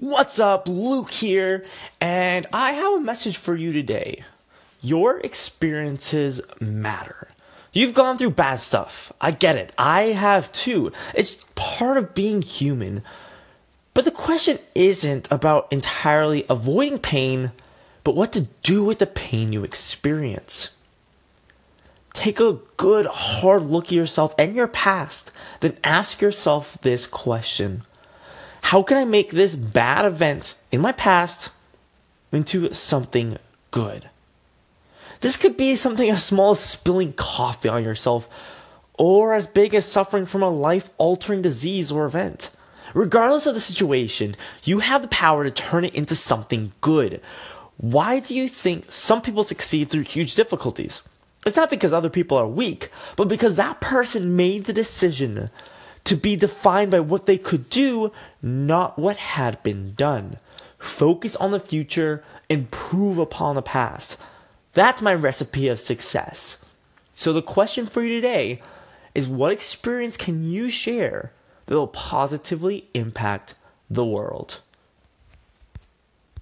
What's up? Luke here, and I have a message for you today. Your experiences matter. You've gone through bad stuff. I get it. I have too. It's part of being human. But the question isn't about entirely avoiding pain, but what to do with the pain you experience. Take a good hard look at yourself and your past, then ask yourself this question how can I make this bad event in my past into something good? This could be something as small as spilling coffee on yourself, or as big as suffering from a life altering disease or event. Regardless of the situation, you have the power to turn it into something good. Why do you think some people succeed through huge difficulties? It's not because other people are weak, but because that person made the decision to be defined by what they could do, not what had been done. Focus on the future, improve upon the past. That's my recipe of success. So, the question for you today is what experience can you share that will positively impact the world?